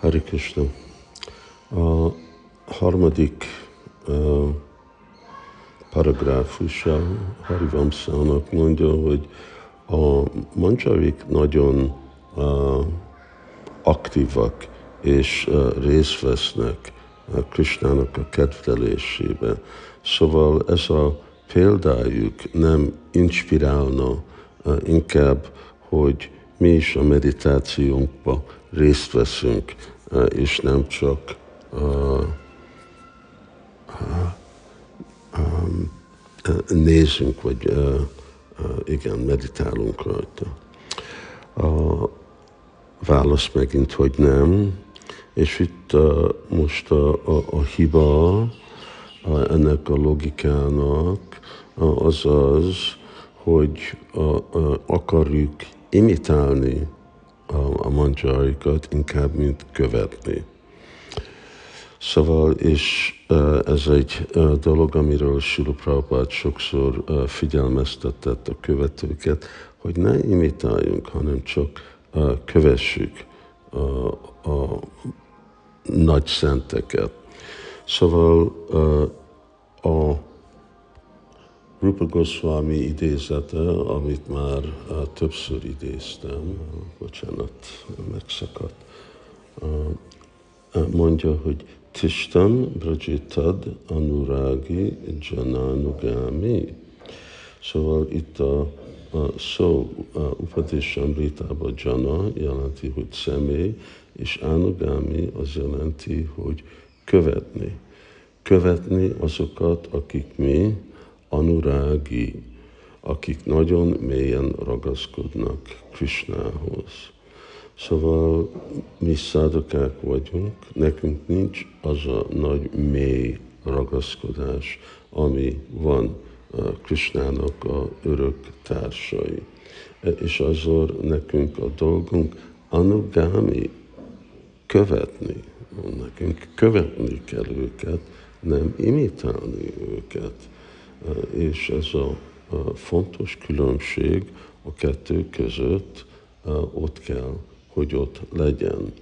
Hari Krishna. A harmadik uh, paragráfusa Harivamszának mondja, hogy a mancsavik nagyon aktívak és uh, részt vesznek uh, Krishnának a kedvelésébe. Szóval ez a példájuk nem inspirálna, inkább, hogy mi is a meditációnkba részt veszünk, és nem csak nézünk, vagy igen, meditálunk rajta. A válasz megint, hogy nem, és itt most a, a, a hiba ennek a logikának az az, hogy akarjuk imitálni a, a mancsarikat, inkább, mint követni. Szóval, és ez egy dolog, amiről Sila Prabhupád sokszor figyelmeztetett a követőket, hogy ne imitáljunk, hanem csak kövessük a, a nagy szenteket. Szóval a Rupa Goswami idézete, amit már uh, többször idéztem, bocsánat, megszakadt, uh, mondja, hogy Tistan Brajitad Anuragi Jananugami. Szóval itt a, a szó a Upadeshamritában Jana jelenti, hogy személy, és Anugami az jelenti, hogy követni. Követni azokat, akik mi, anurági, akik nagyon mélyen ragaszkodnak Krishnához. Szóval mi szádokák vagyunk, nekünk nincs az a nagy mély ragaszkodás, ami van Krishnának a örök társai. E, és azor nekünk a dolgunk anugámi, követni. Nekünk követni kell őket, nem imitálni őket és ez a, fontos különbség a kettő között ott kell, hogy ott legyen.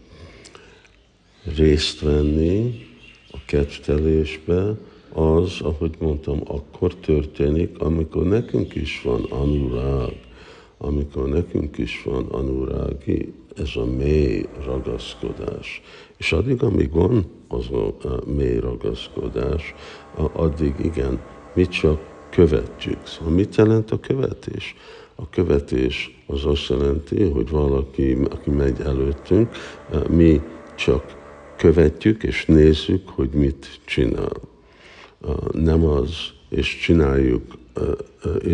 Részt venni a kedvtelésbe, az, ahogy mondtam, akkor történik, amikor nekünk is van anurág, amikor nekünk is van anurági, ez a mély ragaszkodás. És addig, amíg van az a mély ragaszkodás, addig igen, mi csak követjük. Szóval mit jelent a követés? A követés az azt jelenti, hogy valaki, aki megy előttünk, mi csak követjük és nézzük, hogy mit csinál. Nem az, és csináljuk,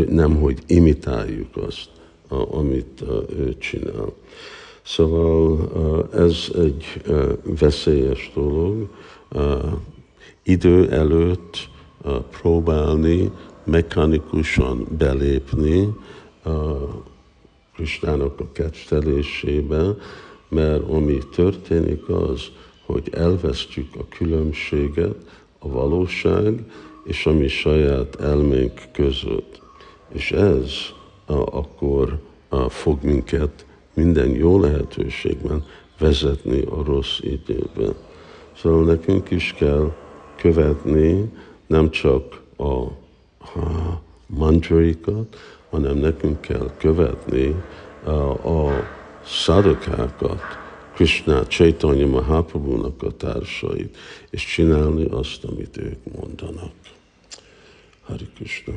nem, hogy imitáljuk azt, amit ő csinál. Szóval ez egy veszélyes dolog. Idő előtt próbálni mechanikusan belépni Kristának a kedvtelésébe, mert ami történik az, hogy elvesztjük a különbséget a valóság és a mi saját elménk között. És ez akkor fog minket minden jó lehetőségben vezetni a rossz időbe. Szóval nekünk is kell követni nem csak a, a hanem nekünk kell követni a, a szadokákat, Krishna Chaitanya Mahaprabhu-nak a társait, és csinálni azt, amit ők mondanak. Hari Krishna.